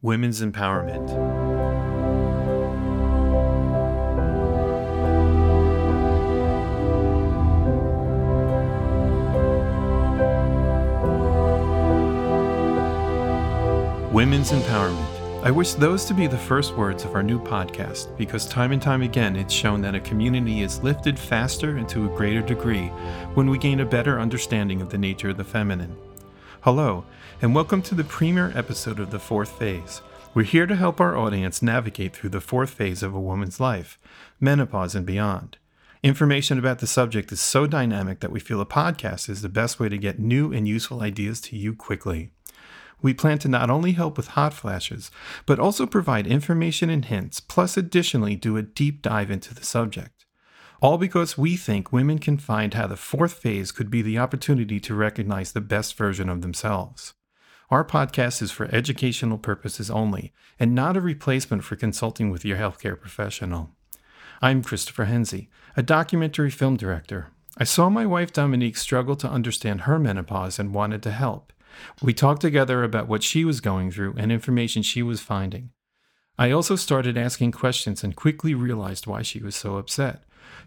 Women's Empowerment. Women's Empowerment. I wish those to be the first words of our new podcast because time and time again it's shown that a community is lifted faster and to a greater degree when we gain a better understanding of the nature of the feminine. Hello, and welcome to the premiere episode of The Fourth Phase. We're here to help our audience navigate through the fourth phase of a woman's life, menopause and beyond. Information about the subject is so dynamic that we feel a podcast is the best way to get new and useful ideas to you quickly. We plan to not only help with hot flashes, but also provide information and hints, plus, additionally, do a deep dive into the subject. All because we think women can find how the fourth phase could be the opportunity to recognize the best version of themselves. Our podcast is for educational purposes only and not a replacement for consulting with your healthcare professional. I'm Christopher Henze, a documentary film director. I saw my wife Dominique struggle to understand her menopause and wanted to help. We talked together about what she was going through and information she was finding. I also started asking questions and quickly realized why she was so upset.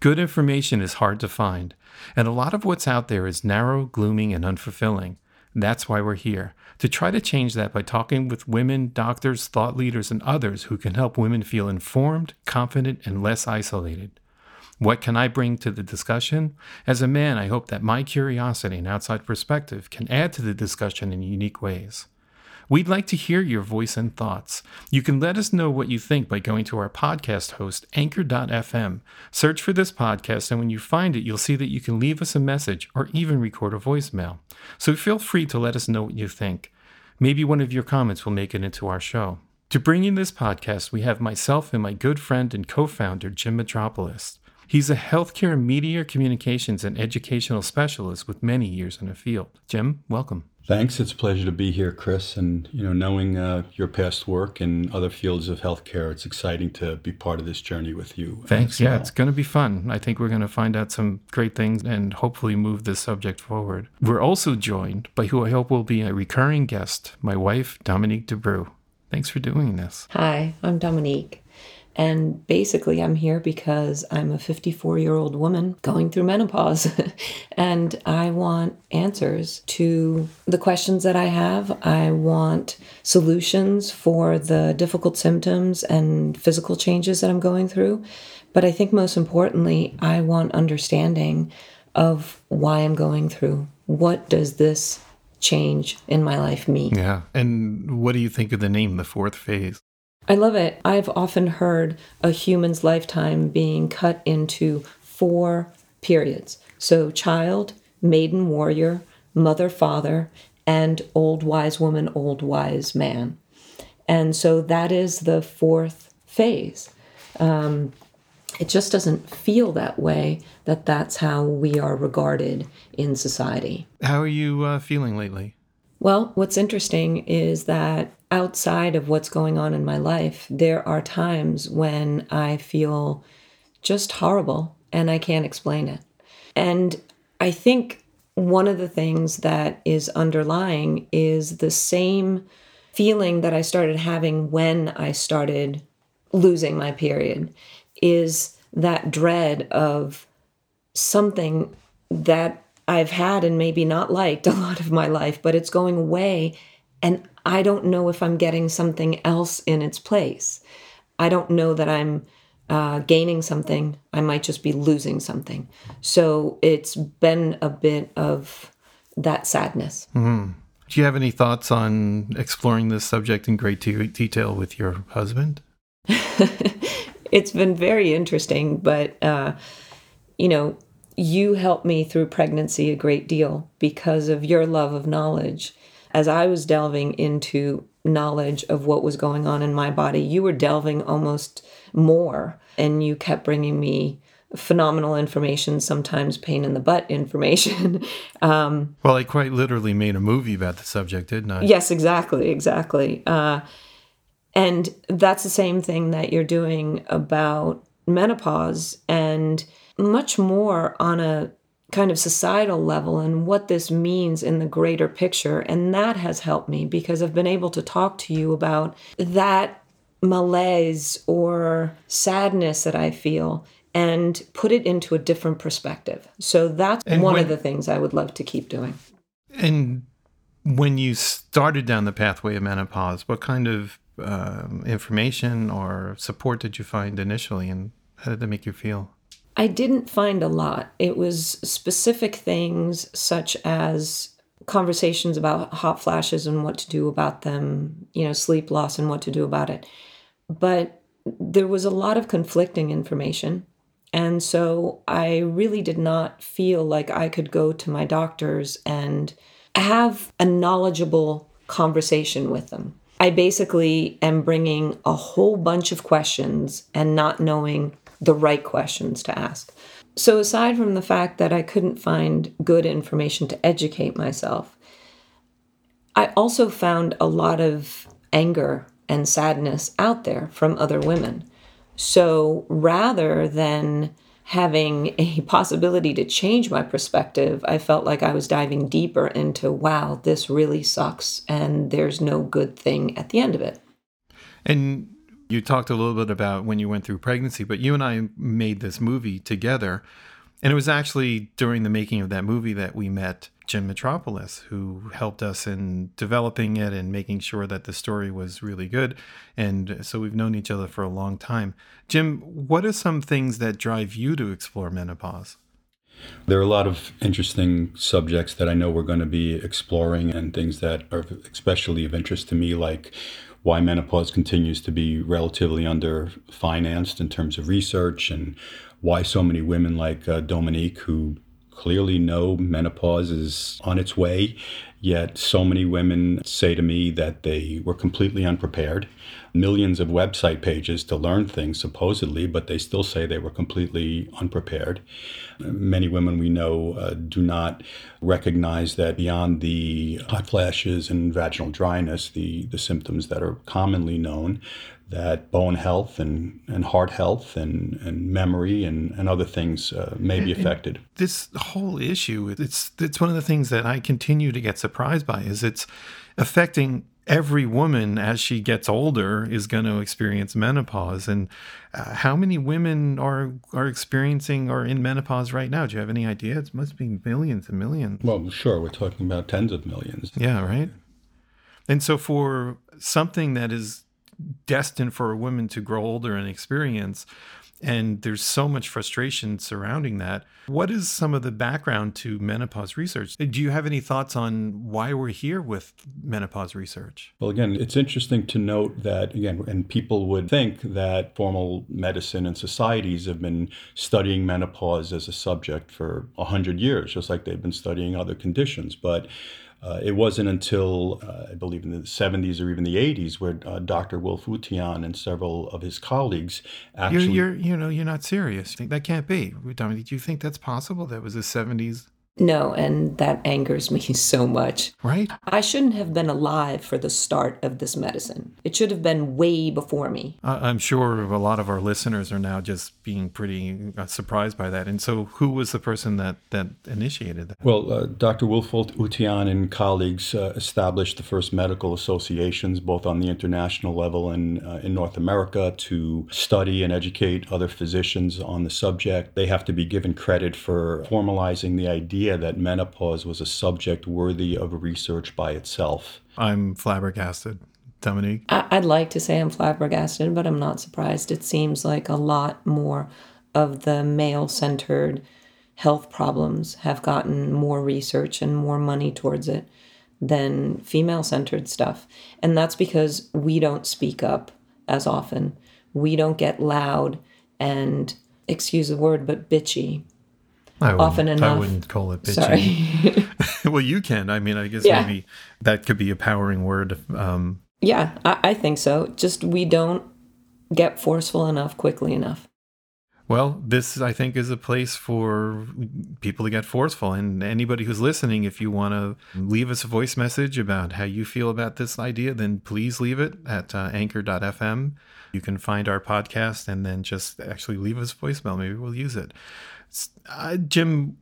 Good information is hard to find, and a lot of what's out there is narrow, glooming, and unfulfilling. That's why we're here, to try to change that by talking with women, doctors, thought leaders, and others who can help women feel informed, confident, and less isolated. What can I bring to the discussion? As a man, I hope that my curiosity and outside perspective can add to the discussion in unique ways. We'd like to hear your voice and thoughts. You can let us know what you think by going to our podcast host, anchor.fm. Search for this podcast, and when you find it, you'll see that you can leave us a message or even record a voicemail. So feel free to let us know what you think. Maybe one of your comments will make it into our show. To bring in this podcast, we have myself and my good friend and co founder, Jim Metropoulos. He's a healthcare media communications and educational specialist with many years in the field. Jim, welcome. Thanks. It's a pleasure to be here, Chris. And you know, knowing uh, your past work in other fields of healthcare, it's exciting to be part of this journey with you. Thanks. Yeah, it's going to be fun. I think we're going to find out some great things and hopefully move this subject forward. We're also joined by who I hope will be a recurring guest, my wife, Dominique Debroux. Thanks for doing this. Hi, I'm Dominique. And basically, I'm here because I'm a 54 year old woman going through menopause. and I want answers to the questions that I have. I want solutions for the difficult symptoms and physical changes that I'm going through. But I think most importantly, I want understanding of why I'm going through. What does this change in my life mean? Yeah. And what do you think of the name, the fourth phase? I love it. I've often heard a human's lifetime being cut into four periods. So, child, maiden warrior, mother, father, and old wise woman, old wise man. And so that is the fourth phase. Um, it just doesn't feel that way that that's how we are regarded in society. How are you uh, feeling lately? Well, what's interesting is that outside of what's going on in my life, there are times when I feel just horrible and I can't explain it. And I think one of the things that is underlying is the same feeling that I started having when I started losing my period is that dread of something that I've had and maybe not liked a lot of my life, but it's going away. And I don't know if I'm getting something else in its place. I don't know that I'm uh, gaining something. I might just be losing something. So it's been a bit of that sadness. Mm-hmm. Do you have any thoughts on exploring this subject in great te- detail with your husband? it's been very interesting, but, uh, you know, you helped me through pregnancy a great deal because of your love of knowledge. As I was delving into knowledge of what was going on in my body, you were delving almost more, and you kept bringing me phenomenal information, sometimes pain in the butt information. um, well, I quite literally made a movie about the subject, didn't I? Yes, exactly, exactly. Uh, and that's the same thing that you're doing about menopause and much more on a kind of societal level and what this means in the greater picture. And that has helped me because I've been able to talk to you about that malaise or sadness that I feel and put it into a different perspective. So that's And one when- of the things I would love to keep doing. And when you started down the pathway of menopause, what kind of um, information or support did you find initially, and how did that make you feel? I didn't find a lot. It was specific things such as conversations about hot flashes and what to do about them, you know, sleep loss and what to do about it. But there was a lot of conflicting information. And so I really did not feel like I could go to my doctors and have a knowledgeable conversation with them. I basically am bringing a whole bunch of questions and not knowing the right questions to ask. So, aside from the fact that I couldn't find good information to educate myself, I also found a lot of anger and sadness out there from other women. So rather than having a possibility to change my perspective, I felt like I was diving deeper into wow, this really sucks, and there's no good thing at the end of it. And you talked a little bit about when you went through pregnancy, but you and I made this movie together. And it was actually during the making of that movie that we met Jim Metropoulos, who helped us in developing it and making sure that the story was really good. And so we've known each other for a long time. Jim, what are some things that drive you to explore menopause? There are a lot of interesting subjects that I know we're going to be exploring and things that are especially of interest to me, like why menopause continues to be relatively underfinanced in terms of research and why so many women like uh, Dominique, who clearly know menopause is on its way, yet so many women say to me that they were completely unprepared. Millions of website pages to learn things, supposedly, but they still say they were completely unprepared. Many women we know uh, do not recognize that beyond the hot flashes and vaginal dryness, the, the symptoms that are commonly known, that bone health and, and heart health and, and memory and, and other things uh, may be affected. this whole issue it's it's one of the things that I continue to get surprised by is it's affecting every woman as she gets older is going to experience menopause. And uh, how many women are are experiencing or in menopause right now? Do you have any idea? It must be millions and millions. Well, sure, we're talking about tens of millions. yeah right? And so for something that is destined for a woman to grow older and experience and there's so much frustration surrounding that. What is some of the background to menopause research? Do you have any thoughts on why we're here with menopause research? Well, again, it's interesting to note that, again, and people would think that formal medicine and societies have been studying menopause as a subject for 100 years, just like they've been studying other conditions. But uh, it wasn't until, uh, I believe, in the 70s or even the 80s, where uh, Dr. Wulf Utian and several of his colleagues You're, actually. you're, you know, you're not serious. You think that can't be. Do you think that's possible? That was the 70s, No, and that angers me so much. right? I shouldn't have been alive for the start of this medicine. It should have been way before me. I- I'm sure a lot of our listeners are now just being pretty uh, surprised by that. And so, who was the person that that initiated that? Well, uh, Dr. Wolfelt Utian and colleagues uh, established the first medical associations, both on the international level and uh, in North America, to study and educate other physicians on the subject. They have to be given credit for formalizing the idea that menopause was a subject worthy of research by itself. I'm flabbergasted. Dominique? I- I'd like to say I'm flabbergasted, but I'm not surprised. It seems like a lot more of the male centered health problems have gotten more research and more money towards it than female centered stuff. And that's because we don't speak up as often. We don't get loud and, excuse the word, but bitchy. I wouldn't, I wouldn't call it bitchy. Sorry. well, you can. I mean, I guess Yeah. maybe that could be a powering word. Um, yeah, I, I think so. Just we don't get forceful enough quickly enough. Well, this I think is a place for people to get forceful. And anybody who's listening, if you want to leave us a voice message about how you feel about this idea, then please leave it at uh, anchor.fm. You can find our podcast and then just actually leave us a voicemail. Maybe we'll use it. Uh, Jim,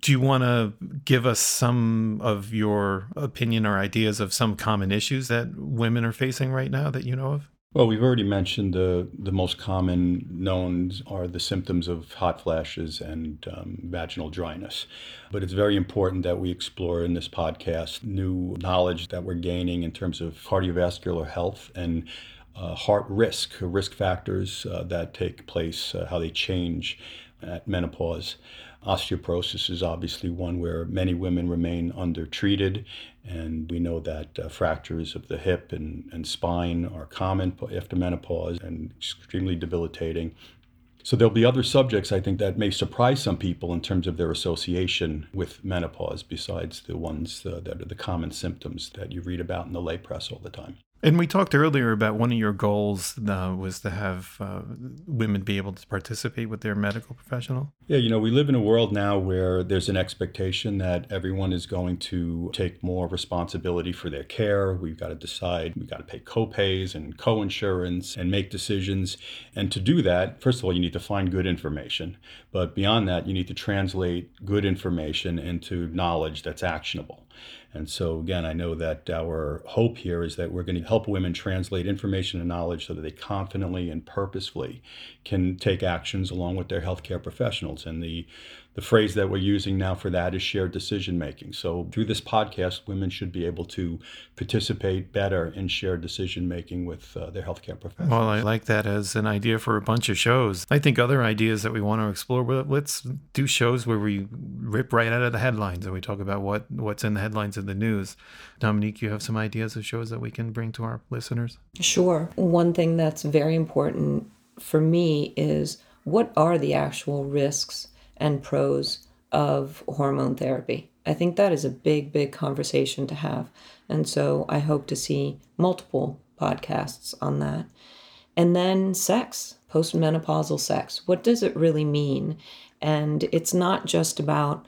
do you want to give us some of your opinion or ideas of some common issues that women are facing right now that you know of? Well, we've already mentioned the the most common known are the symptoms of hot flashes and um, vaginal dryness. But it's very important that we explore in this podcast new knowledge that we're gaining in terms of cardiovascular health and uh, heart risk, risk factors uh, that take place, uh, how they change at menopause. Osteoporosis is obviously one where many women remain undertreated, and we know that uh, fractures of the hip and, and spine are common after menopause and extremely debilitating. So there'll be other subjects I think that may surprise some people in terms of their association with menopause, besides the ones uh, that are the common symptoms that you read about in the lay press all the time. And we talked earlier about one of your goals uh, was to have uh, women be able to participate with their medical professional. Yeah, you know, we live in a world now where there's an expectation that everyone is going to take more responsibility for their care. We've got to decide, we've got to pay co-pays and co-insurance and make decisions. And to do that, first of all, you need to find good information. But beyond that, you need to translate good information into knowledge that's actionable. And so, again, I know that our hope here is that we're going to help women translate information and knowledge so that they confidently and purposefully can take actions along with their healthcare professionals. And the the phrase that we're using now for that is shared decision making. So through this podcast, women should be able to participate better in shared decision making with uh, their healthcare professionals. Well, I like that as an idea for a bunch of shows. I think other ideas that we want to explore. Well, let's do shows where we rip right out of the headlines and we talk about what what's in the headlines of the news. Dominique, you have some ideas of shows that we can bring to our listeners? Sure. One thing that's very important for me is what are the actual risks and pros of hormone therapy. I think that is a big, big conversation to have. And so I hope to see multiple podcasts on that. And then sex, postmenopausal sex. What does it really mean? And it's not just about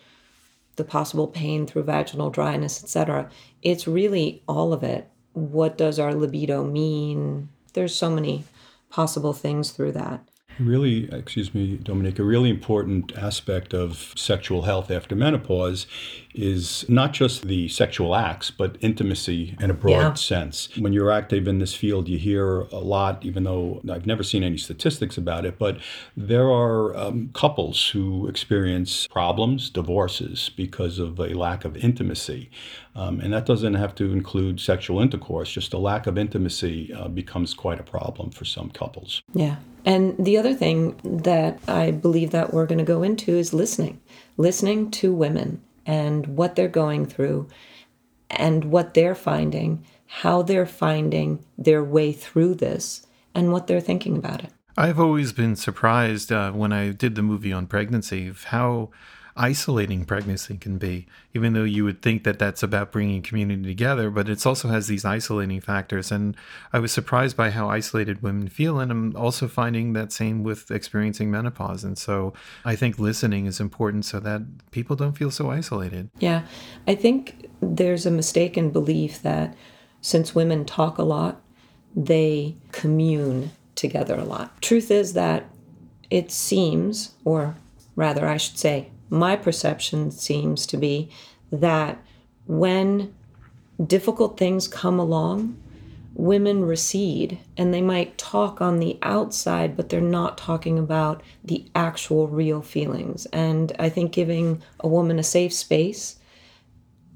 the possible pain through vaginal dryness, etc. It's really all of it. What does our libido mean? There's so many possible things through that. Really, excuse me, Dominique, a really important aspect of sexual health after menopause is not just the sexual acts, but intimacy in a broad yeah. sense. When you're active in this field, you hear a lot, even though I've never seen any statistics about it, but there are um, couples who experience problems, divorces, because of a lack of intimacy. Um, and that doesn't have to include sexual intercourse, just a lack of intimacy uh, becomes quite a problem for some couples. Yeah. And the other thing that I believe that we're going to go into is listening, listening to women and what they're going through and what they're finding, how they're finding their way through this, and what they're thinking about it. I've always been surprised uh, when I did the movie on pregnancy of how isolating pregnancy can be, even though you would think that that's about bringing community together, but it also has these isolating factors. And I was surprised by how isolated women feel. And I'm also finding that same with experiencing menopause. And so I think listening is important so that people don't feel so isolated. Yeah. I think there's a mistaken belief that since women talk a lot, they commune together a lot. Truth is that it seems, or rather, I should say, my perception seems to be that when difficult things come along, women recede and they might talk on the outside, but they're not talking about the actual real feelings. And I think giving a woman a safe space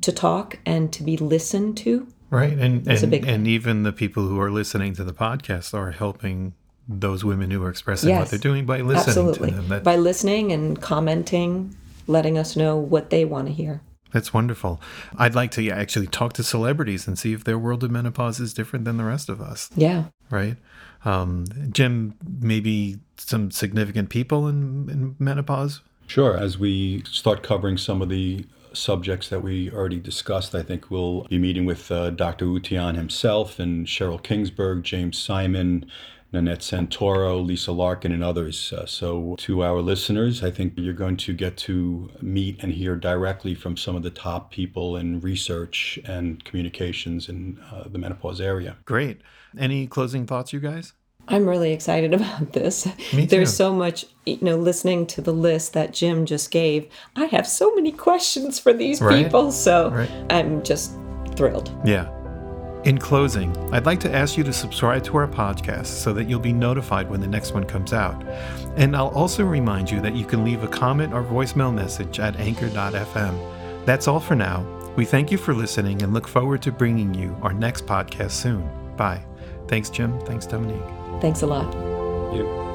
to talk and to be listened to. Right. And and, and even the people who are listening to the podcast are helping those women who are expressing yes, what they're doing by listening absolutely. to them. That, by listening and commenting, letting us know what they want to hear. That's wonderful. I'd like to actually talk to celebrities and see if their world of menopause is different than the rest of us. Yeah. Right. Um, Jim, maybe some significant people in, in menopause? Sure. As we start covering some of the subjects that we already discussed. I think we'll be meeting with uh, Dr. Utian himself and Cheryl Kingsberg, James Simon, Nanette Santoro, Lisa Larkin, and others. Uh, so, to our listeners, I think you're going to get to meet and hear directly from some of the top people in research and communications in uh, the menopause area. Great. Any closing thoughts, you guys? I'm really excited about this. Me There's so much, you know, listening to the list that Jim just gave. I have so many questions for these Right. people, so Right. I'm just thrilled. Yeah. In closing, I'd like to ask you to subscribe to our podcast so that you'll be notified when the next one comes out. And I'll also remind you that you can leave a comment or voicemail message at anchor.fm. That's all for now. We thank you for listening and look forward to bringing you our next podcast soon. Bye. Thanks, Jim. Thanks, Dominique. Thanks a lot. You.